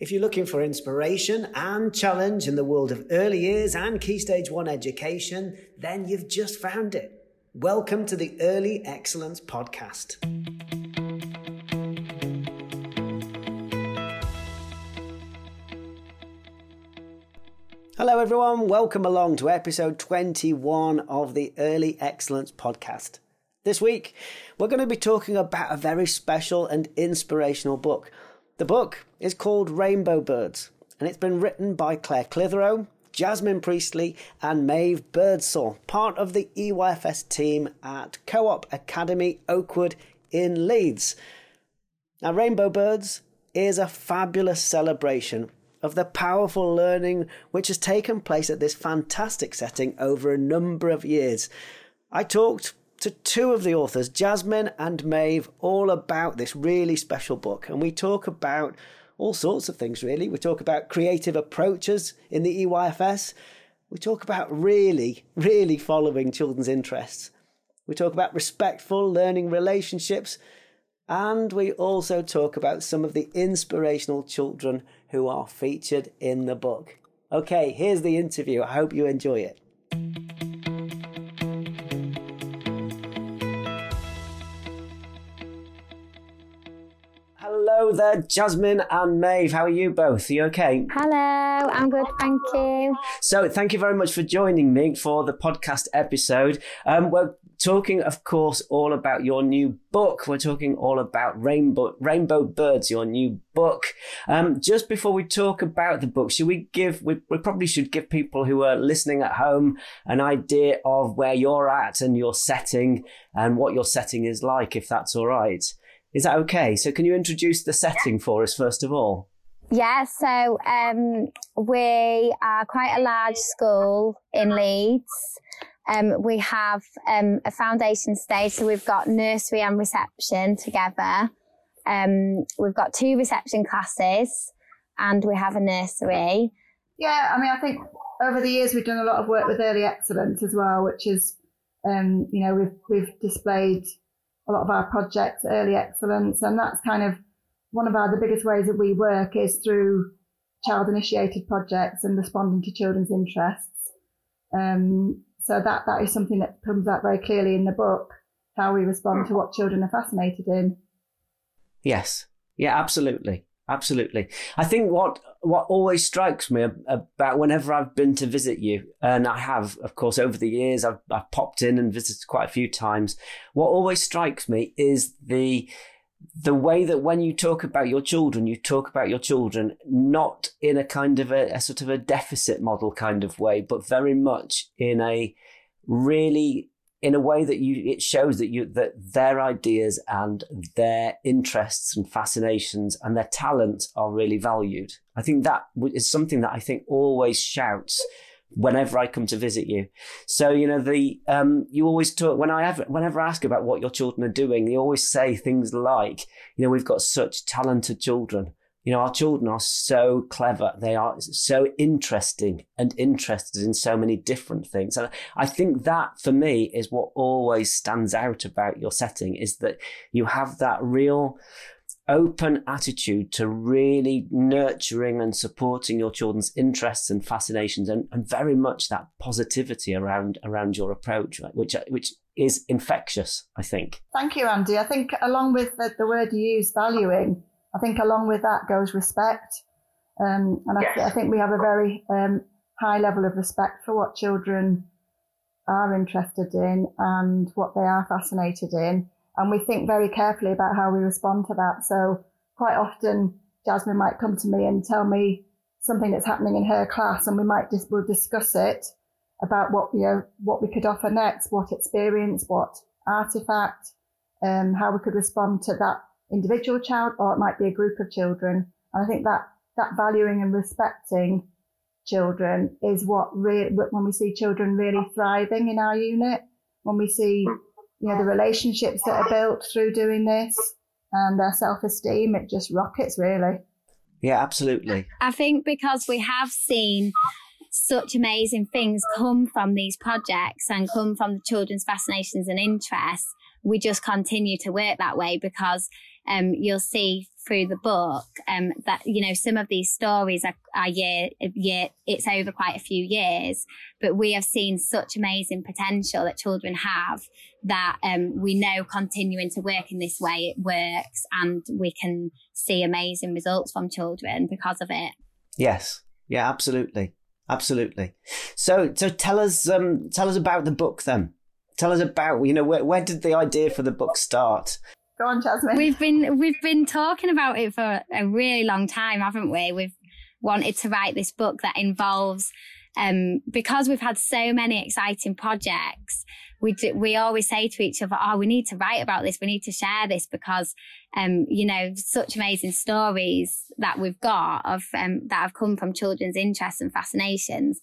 If you're looking for inspiration and challenge in the world of early years and Key Stage 1 education, then you've just found it. Welcome to the Early Excellence Podcast. Hello, everyone. Welcome along to episode 21 of the Early Excellence Podcast. This week, we're going to be talking about a very special and inspirational book. The book is called Rainbow Birds, and it's been written by Claire Clitheroe, Jasmine Priestley, and Maeve Birdsall, part of the EYFS team at Co op Academy Oakwood in Leeds. Now, Rainbow Birds is a fabulous celebration of the powerful learning which has taken place at this fantastic setting over a number of years. I talked to two of the authors, Jasmine and Maeve, all about this really special book, and we talk about all sorts of things really. We talk about creative approaches in the EYFS. We talk about really, really following children's interests. We talk about respectful learning relationships. And we also talk about some of the inspirational children who are featured in the book. Okay, here's the interview. I hope you enjoy it. Hello there, Jasmine and Maeve. How are you both? Are you okay? Hello, I'm good, thank you. So, thank you very much for joining me for the podcast episode. Um, we're talking, of course, all about your new book. We're talking all about Rainbow Rainbow Birds, your new book. Um, just before we talk about the book, should we give? We, we probably should give people who are listening at home an idea of where you're at and your setting and what your setting is like, if that's all right. Is that okay? So, can you introduce the setting for us first of all? Yeah, so um, we are quite a large school in Leeds. Um, we have um, a foundation stage, so we've got nursery and reception together. Um, we've got two reception classes, and we have a nursery. Yeah, I mean, I think over the years we've done a lot of work with early excellence as well, which is, um, you know, we've we've displayed a lot of our projects, early excellence, and that's kind of one of our the biggest ways that we work is through child initiated projects and responding to children's interests. Um, so that that is something that comes out very clearly in the book, how we respond to what children are fascinated in. Yes. Yeah, absolutely. Absolutely. I think what what always strikes me about whenever I've been to visit you, and I have, of course, over the years, I've, I've popped in and visited quite a few times. What always strikes me is the the way that when you talk about your children, you talk about your children not in a kind of a, a sort of a deficit model kind of way, but very much in a really in a way that you it shows that you that their ideas and their interests and fascinations and their talents are really valued. I think that is something that I think always shouts whenever I come to visit you. So you know the um, you always talk when I ever whenever I ask about what your children are doing, they always say things like, you know, we've got such talented children you know, our children are so clever. They are so interesting and interested in so many different things. And I think that for me is what always stands out about your setting is that you have that real open attitude to really nurturing and supporting your children's interests and fascinations and, and very much that positivity around around your approach, right? which which is infectious, I think. Thank you, Andy. I think along with the, the word you use, valuing, I think along with that goes respect. Um, and yes. I, I, think we have a very um, high level of respect for what children are interested in and what they are fascinated in. And we think very carefully about how we respond to that. So quite often Jasmine might come to me and tell me something that's happening in her class and we might just, we'll discuss it about what, you know, what we could offer next, what experience, what artifact, um, how we could respond to that individual child or it might be a group of children. And I think that, that valuing and respecting children is what really, when we see children really thriving in our unit, when we see, you know, the relationships that are built through doing this and their self-esteem, it just rockets really. Yeah, absolutely. I think because we have seen such amazing things come from these projects and come from the children's fascinations and interests, we just continue to work that way because um, you'll see through the book um, that you know some of these stories are, are year year it's over quite a few years, but we have seen such amazing potential that children have that um, we know continuing to work in this way it works, and we can see amazing results from children because of it. Yes, yeah, absolutely, absolutely. So so tell us um, tell us about the book then. Tell us about you know where where did the idea for the book start? Go on, Jasmine. We've been we've been talking about it for a really long time, haven't we? We've wanted to write this book that involves um, because we've had so many exciting projects. We do, we always say to each other, "Oh, we need to write about this. We need to share this because, um, you know, such amazing stories that we've got of um, that have come from children's interests and fascinations."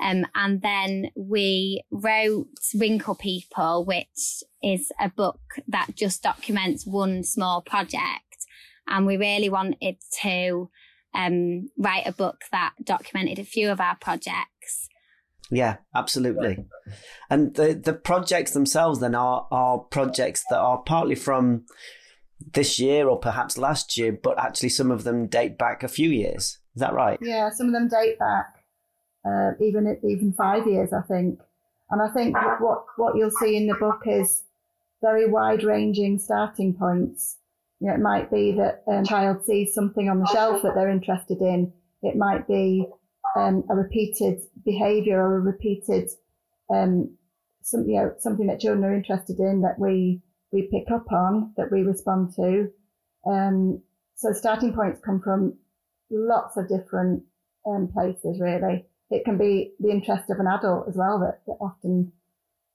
Um, and then we wrote Wrinkle People, which is a book that just documents one small project. And we really wanted to um, write a book that documented a few of our projects. Yeah, absolutely. And the, the projects themselves then are, are projects that are partly from this year or perhaps last year, but actually some of them date back a few years. Is that right? Yeah, some of them date back uh, even even five years, I think. And I think what what you'll see in the book is very wide ranging starting points. You know, it might be that a child sees something on the shelf that they're interested in. It might be um, a repeated behaviour or a repeated um, some, you know, something that children are interested in that we we pick up on that we respond to. Um, so starting points come from lots of different um, places, really it can be the interest of an adult as well that, that often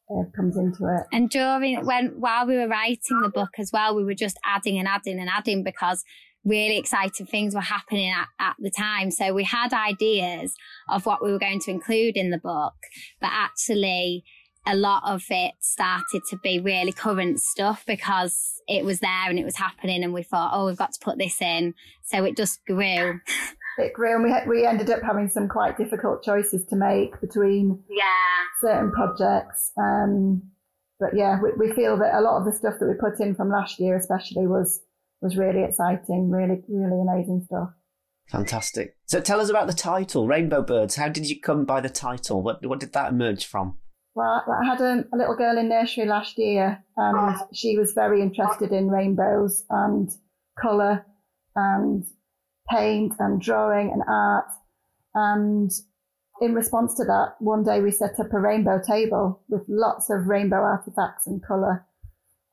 uh, comes into it. And during when while we were writing the book as well, we were just adding and adding and adding because really exciting things were happening at, at the time. So we had ideas of what we were going to include in the book, but actually a lot of it started to be really current stuff because it was there and it was happening and we thought, oh, we've got to put this in. So it just grew. it grew, and we had, we ended up having some quite difficult choices to make between yeah certain projects. Um, but yeah, we, we feel that a lot of the stuff that we put in from last year, especially, was was really exciting, really really amazing stuff. Fantastic. So tell us about the title, Rainbow Birds. How did you come by the title? What what did that emerge from? Well, I had a, a little girl in nursery last year, and she was very interested in rainbows and colour and paint and drawing and art. And in response to that, one day we set up a rainbow table with lots of rainbow artifacts and colour.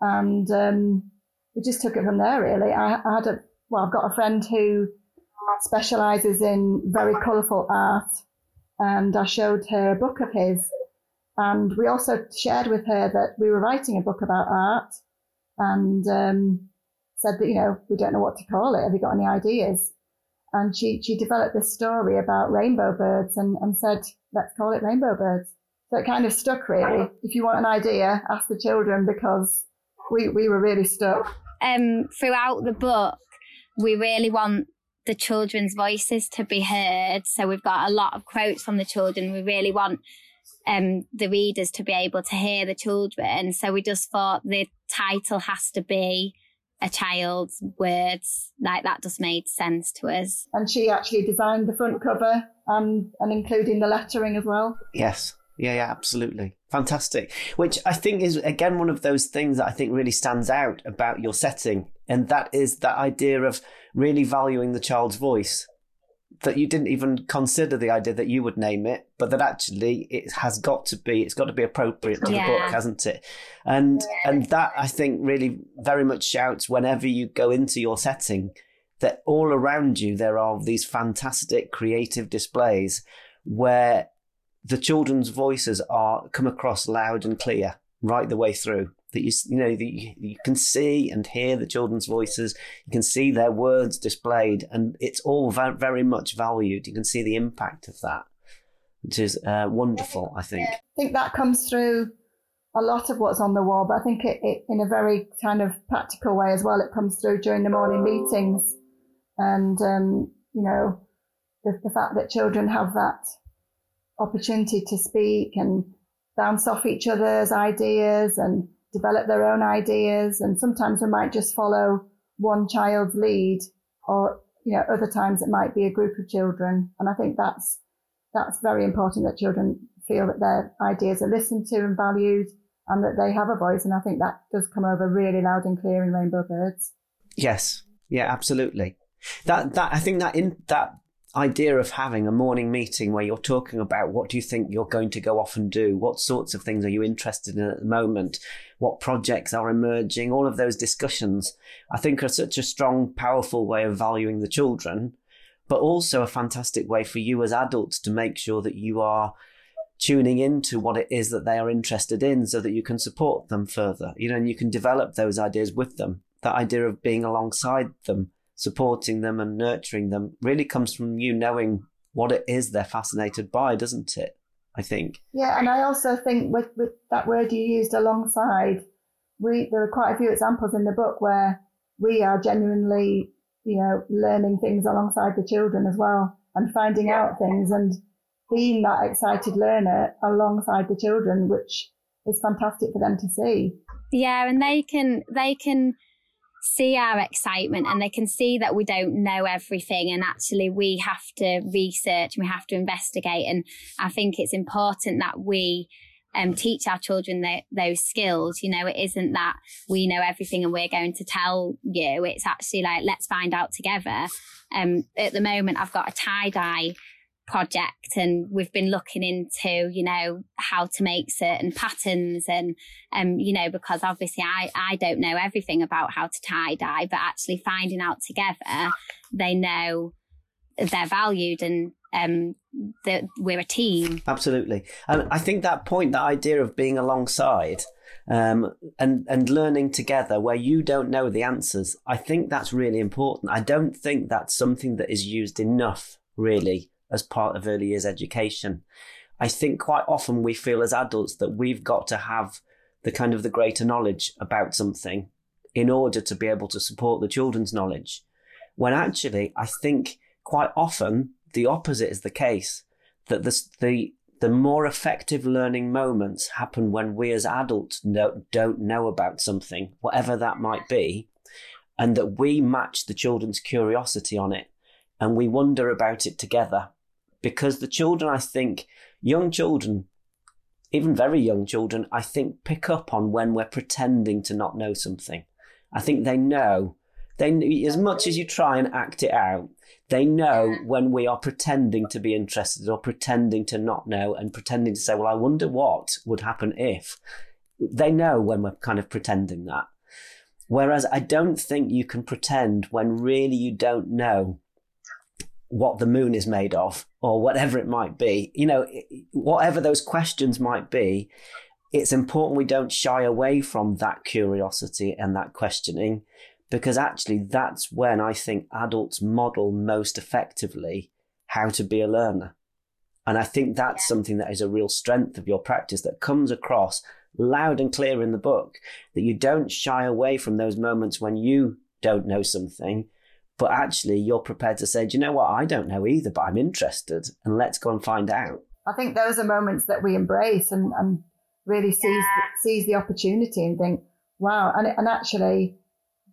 And um, we just took it from there, really. I, I had a, well, I've got a friend who specialises in very colourful art. And I showed her a book of his. And we also shared with her that we were writing a book about art and um, said that, you know, we don't know what to call it. Have you got any ideas? And she, she developed this story about rainbow birds and, and said, let's call it rainbow birds. So it kind of stuck really. If you want an idea, ask the children because we, we were really stuck. Um, throughout the book, we really want the children's voices to be heard. So we've got a lot of quotes from the children. We really want um, the readers to be able to hear the children. So we just thought the title has to be a child's words. Like that just made sense to us. And she actually designed the front cover and, and including the lettering as well. Yes. Yeah, yeah, absolutely. Fantastic. Which I think is, again, one of those things that I think really stands out about your setting. And that is that idea of really valuing the child's voice that you didn't even consider the idea that you would name it, but that actually it has got to be, it's got to be appropriate to yeah. the book, hasn't it? And yeah. and that I think really very much shouts whenever you go into your setting that all around you there are these fantastic creative displays where the children's voices are come across loud and clear right the way through that you you know that you, you, can see and hear the children's voices you can see their words displayed and it's all very much valued. You can see the impact of that which is uh, wonderful i think. I think that comes through a lot of what's on the wall but i think it, it in a very kind of practical way as well it comes through during the morning meetings and um, you know the, the fact that children have that opportunity to speak and bounce off each other's ideas and develop their own ideas. And sometimes we might just follow one child's lead or, you know, other times it might be a group of children. And I think that's, that's very important that children feel that their ideas are listened to and valued and that they have a voice. And I think that does come over really loud and clear in Rainbow Birds. Yes. Yeah, absolutely. That, that, I think that in that idea of having a morning meeting where you're talking about what do you think you're going to go off and do? What sorts of things are you interested in at the moment? What projects are emerging? All of those discussions, I think, are such a strong, powerful way of valuing the children, but also a fantastic way for you as adults to make sure that you are tuning into what it is that they are interested in so that you can support them further, you know, and you can develop those ideas with them. That idea of being alongside them supporting them and nurturing them really comes from you knowing what it is they're fascinated by, doesn't it? I think. Yeah, and I also think with, with that word you used alongside, we there are quite a few examples in the book where we are genuinely, you know, learning things alongside the children as well and finding out things and being that excited learner alongside the children, which is fantastic for them to see. Yeah, and they can they can see our excitement and they can see that we don't know everything and actually we have to research and we have to investigate. And i think it's important that we um, teach our children the, those skills. You know it isn't that we know everything and we're going to tell you. It's actually like let's find out together. Um, at the moment i've got a tie-dye project and we've been looking into you know how to make certain patterns and um you know because obviously i i don't know everything about how to tie dye but actually finding out together they know they're valued and um that we're a team absolutely and i think that point that idea of being alongside um, and and learning together where you don't know the answers. I think that's really important. I don't think that's something that is used enough, really, as part of early years education. I think quite often we feel as adults that we've got to have the kind of the greater knowledge about something in order to be able to support the children's knowledge. When actually, I think quite often the opposite is the case that the, the, the more effective learning moments happen when we as adults know, don't know about something, whatever that might be, and that we match the children's curiosity on it and we wonder about it together because the children, I think, young children, even very young children, I think pick up on when we're pretending to not know something. I think they know. They, as much as you try and act it out, they know when we are pretending to be interested or pretending to not know and pretending to say, well, I wonder what would happen if. They know when we're kind of pretending that. Whereas I don't think you can pretend when really you don't know what the moon is made of or whatever it might be. You know, whatever those questions might be, it's important we don't shy away from that curiosity and that questioning because actually that's when I think adults model most effectively how to be a learner. And I think that's yeah. something that is a real strength of your practice that comes across loud and clear in the book that you don't shy away from those moments when you don't know something but actually you're prepared to say, do you know what? I don't know either, but I'm interested and let's go and find out. I think those are moments that we embrace and, and really seize, yeah. seize the opportunity and think, wow. And, and actually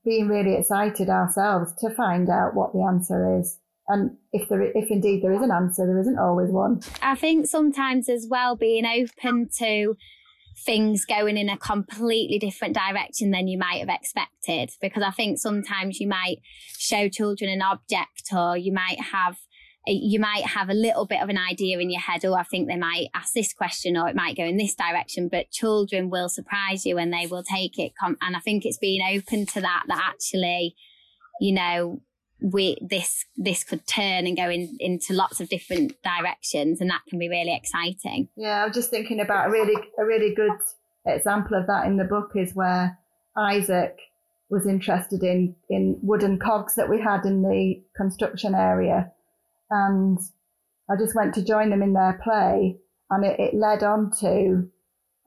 being really excited ourselves to find out what the answer is. And if there, if indeed there is an answer, there isn't always one. I think sometimes as well being open to things going in a completely different direction than you might have expected. Because I think sometimes you might show children an object or you might have you might have a little bit of an idea in your head, oh, I think they might ask this question or it might go in this direction, but children will surprise you and they will take it. And I think it's being open to that, that actually, you know, we this this could turn and go in, into lots of different directions and that can be really exciting. Yeah i was just thinking about a really a really good example of that in the book is where isaac was interested in in wooden cogs that we had in the construction area. And i just went to join them in their play and it, it led on to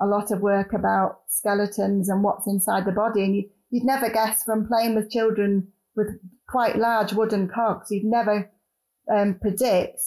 a lot of work about skeletons and what's inside the body. And you, you'd never guess from playing with children with quite large wooden cogs. You'd never um, predict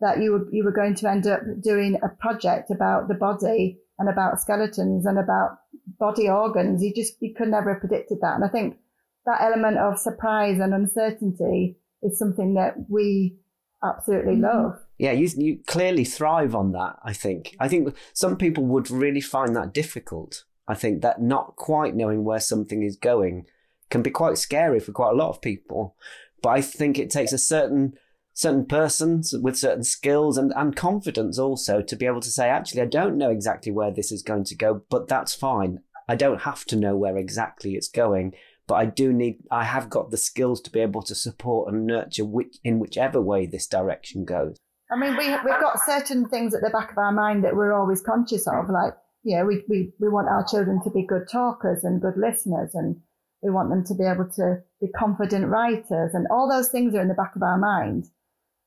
that you were, you were going to end up doing a project about the body and about skeletons and about body organs. You just, you could never have predicted that. And I think that element of surprise and uncertainty is something that we absolutely mm-hmm. love. Yeah, you you clearly thrive on that. I think. I think some people would really find that difficult. I think that not quite knowing where something is going can be quite scary for quite a lot of people. But I think it takes a certain certain persons with certain skills and, and confidence also to be able to say, actually, I don't know exactly where this is going to go, but that's fine. I don't have to know where exactly it's going, but I do need, I have got the skills to be able to support and nurture which, in whichever way this direction goes. I mean, we, we've got certain things at the back of our mind that we're always conscious of, like, you know, we, we, we want our children to be good talkers and good listeners and we want them to be able to be confident writers and all those things are in the back of our mind.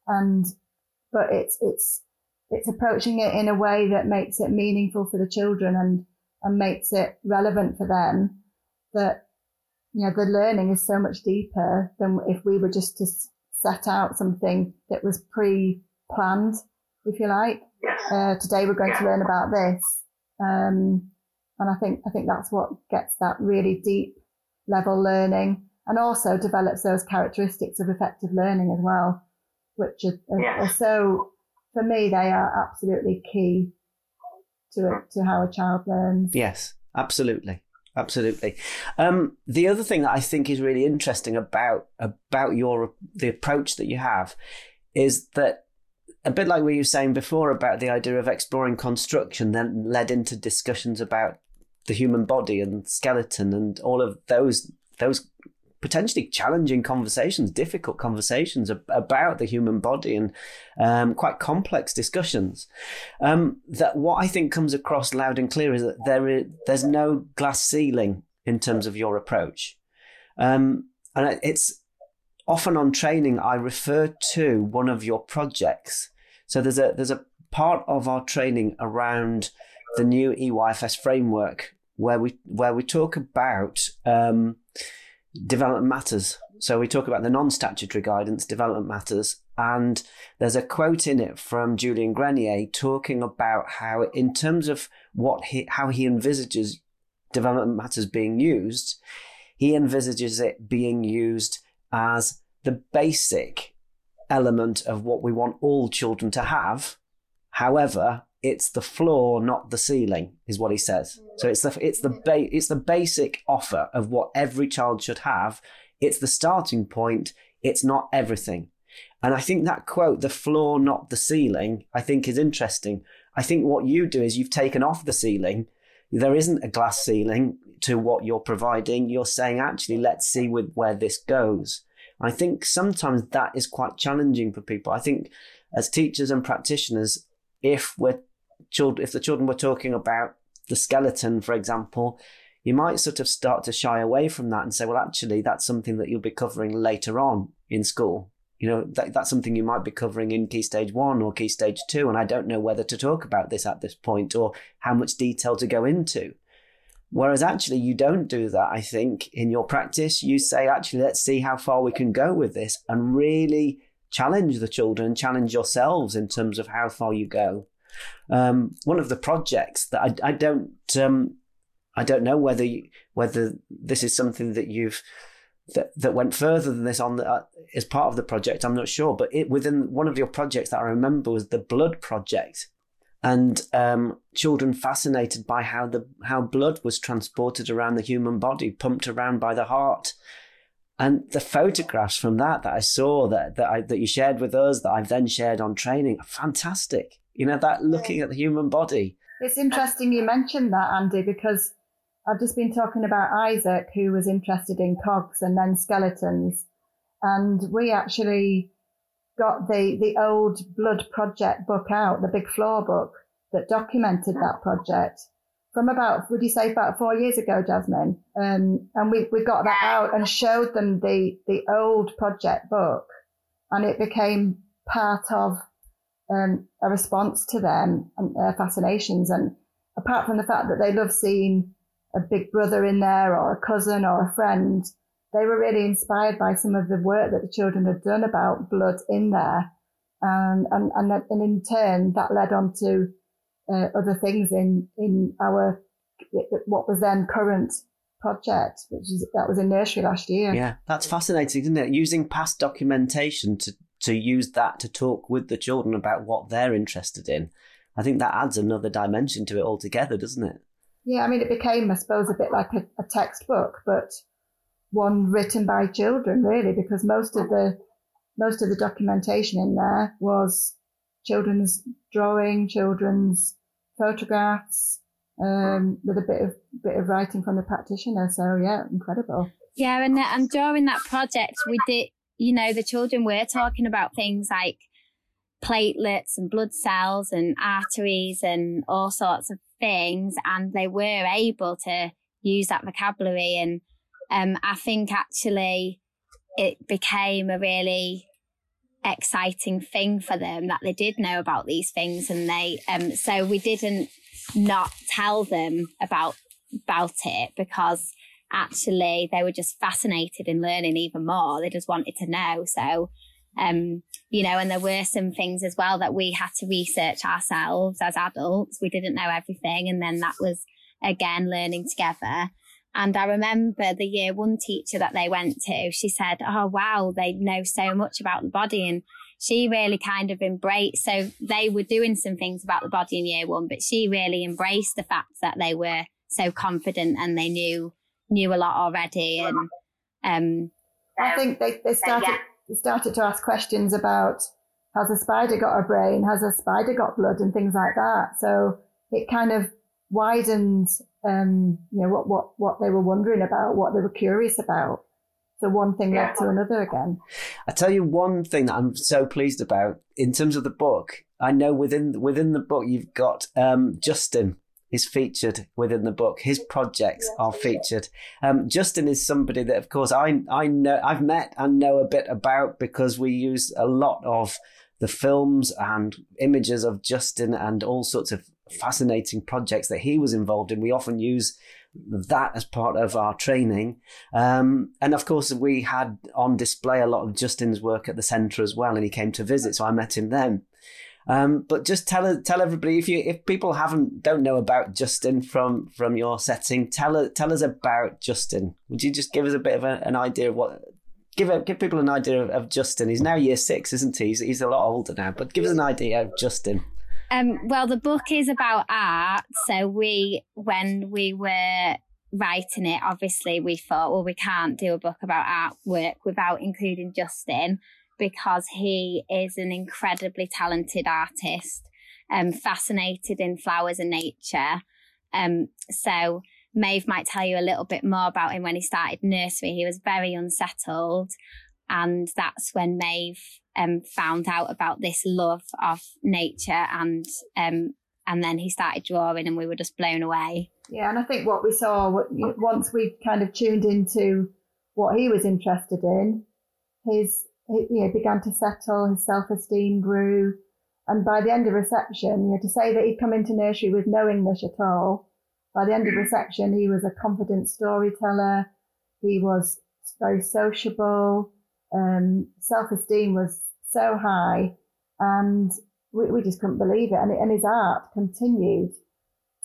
And but it's it's it's approaching it in a way that makes it meaningful for the children and and makes it relevant for them that you know the learning is so much deeper than if we were just to set out something that was pre-planned if you like. Uh, today we're going to learn about this. Um, and i think i think that's what gets that really deep level learning and also develops those characteristics of effective learning as well which are, are, are so, for me, they are absolutely key to to how a child learns. Yes, absolutely. Absolutely. Um, the other thing that I think is really interesting about about your the approach that you have is that a bit like what you were saying before about the idea of exploring construction, then led into discussions about the human body and skeleton and all of those those potentially challenging conversations, difficult conversations about the human body and um, quite complex discussions. Um, that what I think comes across loud and clear is that there is there's no glass ceiling in terms of your approach, um, and it's often on training I refer to one of your projects. So there's a there's a part of our training around the new EYFS framework where we where we talk about um, development matters. So we talk about the non-statutory guidance, development matters, and there's a quote in it from Julian Grenier talking about how, in terms of what he, how he envisages development matters being used, he envisages it being used as the basic element of what we want all children to have. However, it's the floor, not the ceiling, is what he says. So it's the it's the ba- it's the basic offer of what every child should have. It's the starting point. It's not everything. And I think that quote, the floor, not the ceiling, I think is interesting. I think what you do is you've taken off the ceiling. There isn't a glass ceiling to what you're providing. You're saying, actually, let's see with where this goes. I think sometimes that is quite challenging for people. I think as teachers and practitioners, if we're children, if the children were talking about the skeleton, for example, you might sort of start to shy away from that and say, well, actually, that's something that you'll be covering later on in school. You know, that, that's something you might be covering in key stage one or key stage two. And I don't know whether to talk about this at this point or how much detail to go into. Whereas actually, you don't do that, I think, in your practice. You say, actually, let's see how far we can go with this and really challenge the children, challenge yourselves in terms of how far you go. Um, one of the projects that I, I don't um, I don't know whether you, whether this is something that you've that, that went further than this on the, uh, as part of the project. I'm not sure, but it within one of your projects that I remember was the blood project, and um, children fascinated by how the how blood was transported around the human body, pumped around by the heart. And the photographs from that that I saw that that, I, that you shared with us that I've then shared on training are fantastic. You know, that looking at the human body. It's interesting you mentioned that, Andy, because I've just been talking about Isaac, who was interested in cogs and then skeletons. And we actually got the, the old Blood Project book out, the big floor book that documented that project from about, would you say about four years ago, Jasmine? Um, and we, we got that out and showed them the, the old project book and it became part of um, a response to them and their fascinations. And apart from the fact that they love seeing a big brother in there or a cousin or a friend, they were really inspired by some of the work that the children had done about blood in there. And, and, and, that, and in turn, that led on to uh, other things in, in our, what was then current project, which is that was in nursery last year. Yeah, that's fascinating, isn't it? Using past documentation to to use that to talk with the children about what they're interested in. I think that adds another dimension to it altogether, doesn't it? Yeah, I mean, it became, I suppose, a bit like a, a textbook, but one written by children, really, because most of the most of the documentation in there was children's drawing, children's photographs, um, with a bit of bit of writing from the practitioner. So yeah, incredible. Yeah, and and during that project, we did. You know, the children were talking about things like platelets and blood cells and arteries and all sorts of things, and they were able to use that vocabulary. And um, I think actually it became a really exciting thing for them that they did know about these things and they um so we didn't not tell them about about it because actually they were just fascinated in learning even more. They just wanted to know. So um you know and there were some things as well that we had to research ourselves as adults. We didn't know everything. And then that was again learning together. And I remember the year one teacher that they went to, she said, Oh, wow, they know so much about the body. And she really kind of embraced, so they were doing some things about the body in year one, but she really embraced the fact that they were so confident and they knew, knew a lot already. And, um, I think they, they started, they started to ask questions about, has a spider got a brain? Has a spider got blood and things like that? So it kind of widened um, you know, what, what, what they were wondering about, what they were curious about. So one thing led to another again. I tell you one thing that I'm so pleased about in terms of the book. I know within within the book you've got um, Justin is featured within the book. His projects are featured. Um, Justin is somebody that, of course, I I know I've met and know a bit about because we use a lot of the films and images of Justin and all sorts of fascinating projects that he was involved in. We often use that as part of our training. Um, and of course, we had on display a lot of Justin's work at the centre as well, and he came to visit, so I met him then. Um, but just tell tell everybody if you if people haven't don't know about Justin from from your setting, tell tell us about Justin. Would you just give us a bit of a, an idea of what give a, give people an idea of, of, Justin? He's now year six, isn't he? He's, he's a lot older now, but give us an idea of Justin. Um, well, the book is about art. So we, when we were writing it, obviously we thought, well, we can't do a book about artwork without including Justin because he is an incredibly talented artist, um, fascinated in flowers and nature. Um, so Maeve might tell you a little bit more about him when he started nursery. He was very unsettled. And that's when Maeve um, found out about this love of nature and um, and then he started drawing and we were just blown away. Yeah, and I think what we saw once we kind of tuned into what he was interested in, his he, you know, began to settle, his self esteem grew, and by the end of reception, you know, to say that he'd come into nursery with no English at all, by the end of reception, he was a confident storyteller. He was very sociable. Um, self esteem was so high, and we, we just couldn't believe it. And, and his art continued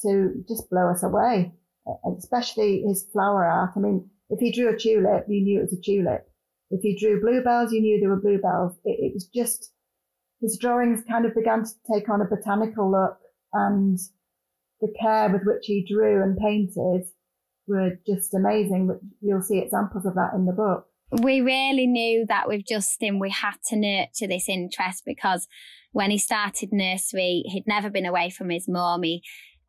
to just blow us away, especially his flower art. I mean, if he drew a tulip, you knew it was a tulip. If he drew bluebells, you knew they were bluebells. It, it was just his drawings kind of began to take on a botanical look, and the care with which he drew and painted were just amazing. But you'll see examples of that in the book we really knew that with Justin, we had to nurture this interest because when he started nursery, he'd never been away from his mum. He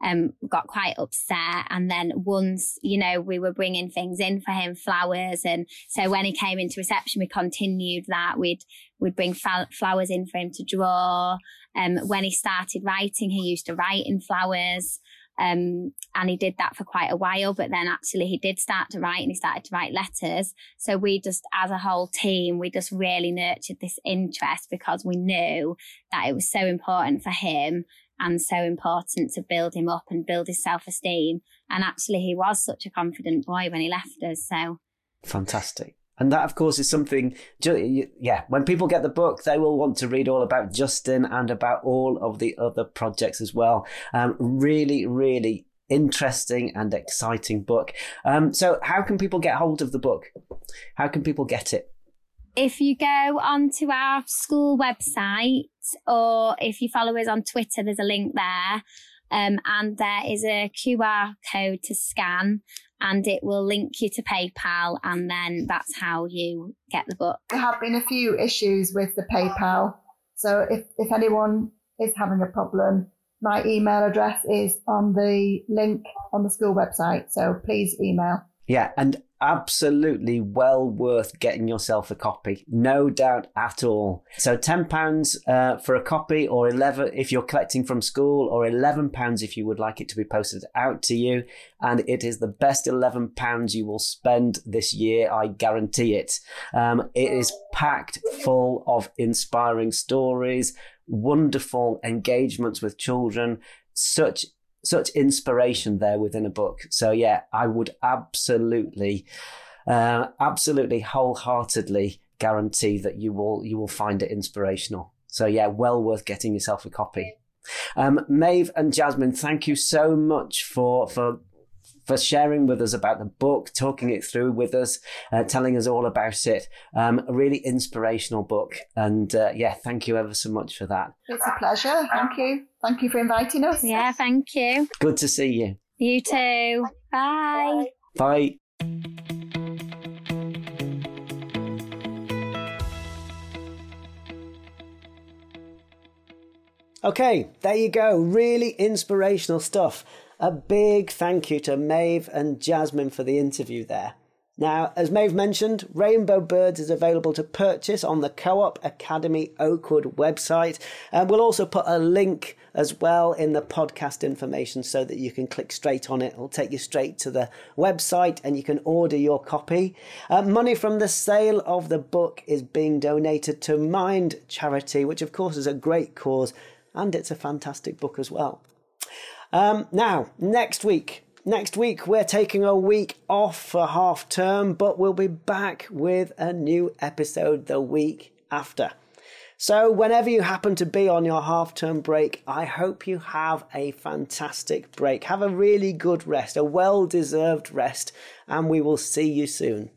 um, got quite upset. And then once, you know, we were bringing things in for him, flowers. And so when he came into reception, we continued that. We'd, we'd bring flowers in for him to draw. Um, when he started writing, he used to write in flowers. Um, and he did that for quite a while, but then actually he did start to write and he started to write letters. So we just, as a whole team, we just really nurtured this interest because we knew that it was so important for him and so important to build him up and build his self esteem. And actually, he was such a confident boy when he left us. So fantastic. And that, of course, is something, yeah, when people get the book, they will want to read all about Justin and about all of the other projects as well. Um, really, really interesting and exciting book. Um, so, how can people get hold of the book? How can people get it? If you go onto our school website or if you follow us on Twitter, there's a link there. Um, and there is a QR code to scan and it will link you to PayPal and then that's how you get the book. There have been a few issues with the PayPal. So if, if anyone is having a problem, my email address is on the link on the school website. So please email. Yeah, and absolutely well worth getting yourself a copy. No doubt at all. So £10 uh, for a copy, or 11 if you're collecting from school, or £11 if you would like it to be posted out to you. And it is the best £11 you will spend this year, I guarantee it. Um, it is packed full of inspiring stories, wonderful engagements with children, such such inspiration there within a book. So yeah, I would absolutely, uh, absolutely wholeheartedly guarantee that you will you will find it inspirational. So yeah, well worth getting yourself a copy. Um, Maeve and Jasmine, thank you so much for for for sharing with us about the book, talking it through with us, uh, telling us all about it. Um, a really inspirational book. And uh, yeah, thank you ever so much for that. It's a pleasure. Thank you. Thank you for inviting us. Yeah, thank you. Good to see you. You too. Bye. Bye. Okay, there you go. Really inspirational stuff. A big thank you to Maeve and Jasmine for the interview there. Now, as Maeve mentioned, Rainbow Birds is available to purchase on the Co op Academy Oakwood website. And we'll also put a link as well in the podcast information so that you can click straight on it. It'll take you straight to the website and you can order your copy. Uh, money from the sale of the book is being donated to Mind Charity, which of course is a great cause and it's a fantastic book as well. Um, now, next week, next week we're taking a week off for half term, but we'll be back with a new episode the week after. So, whenever you happen to be on your half term break, I hope you have a fantastic break. Have a really good rest, a well deserved rest, and we will see you soon.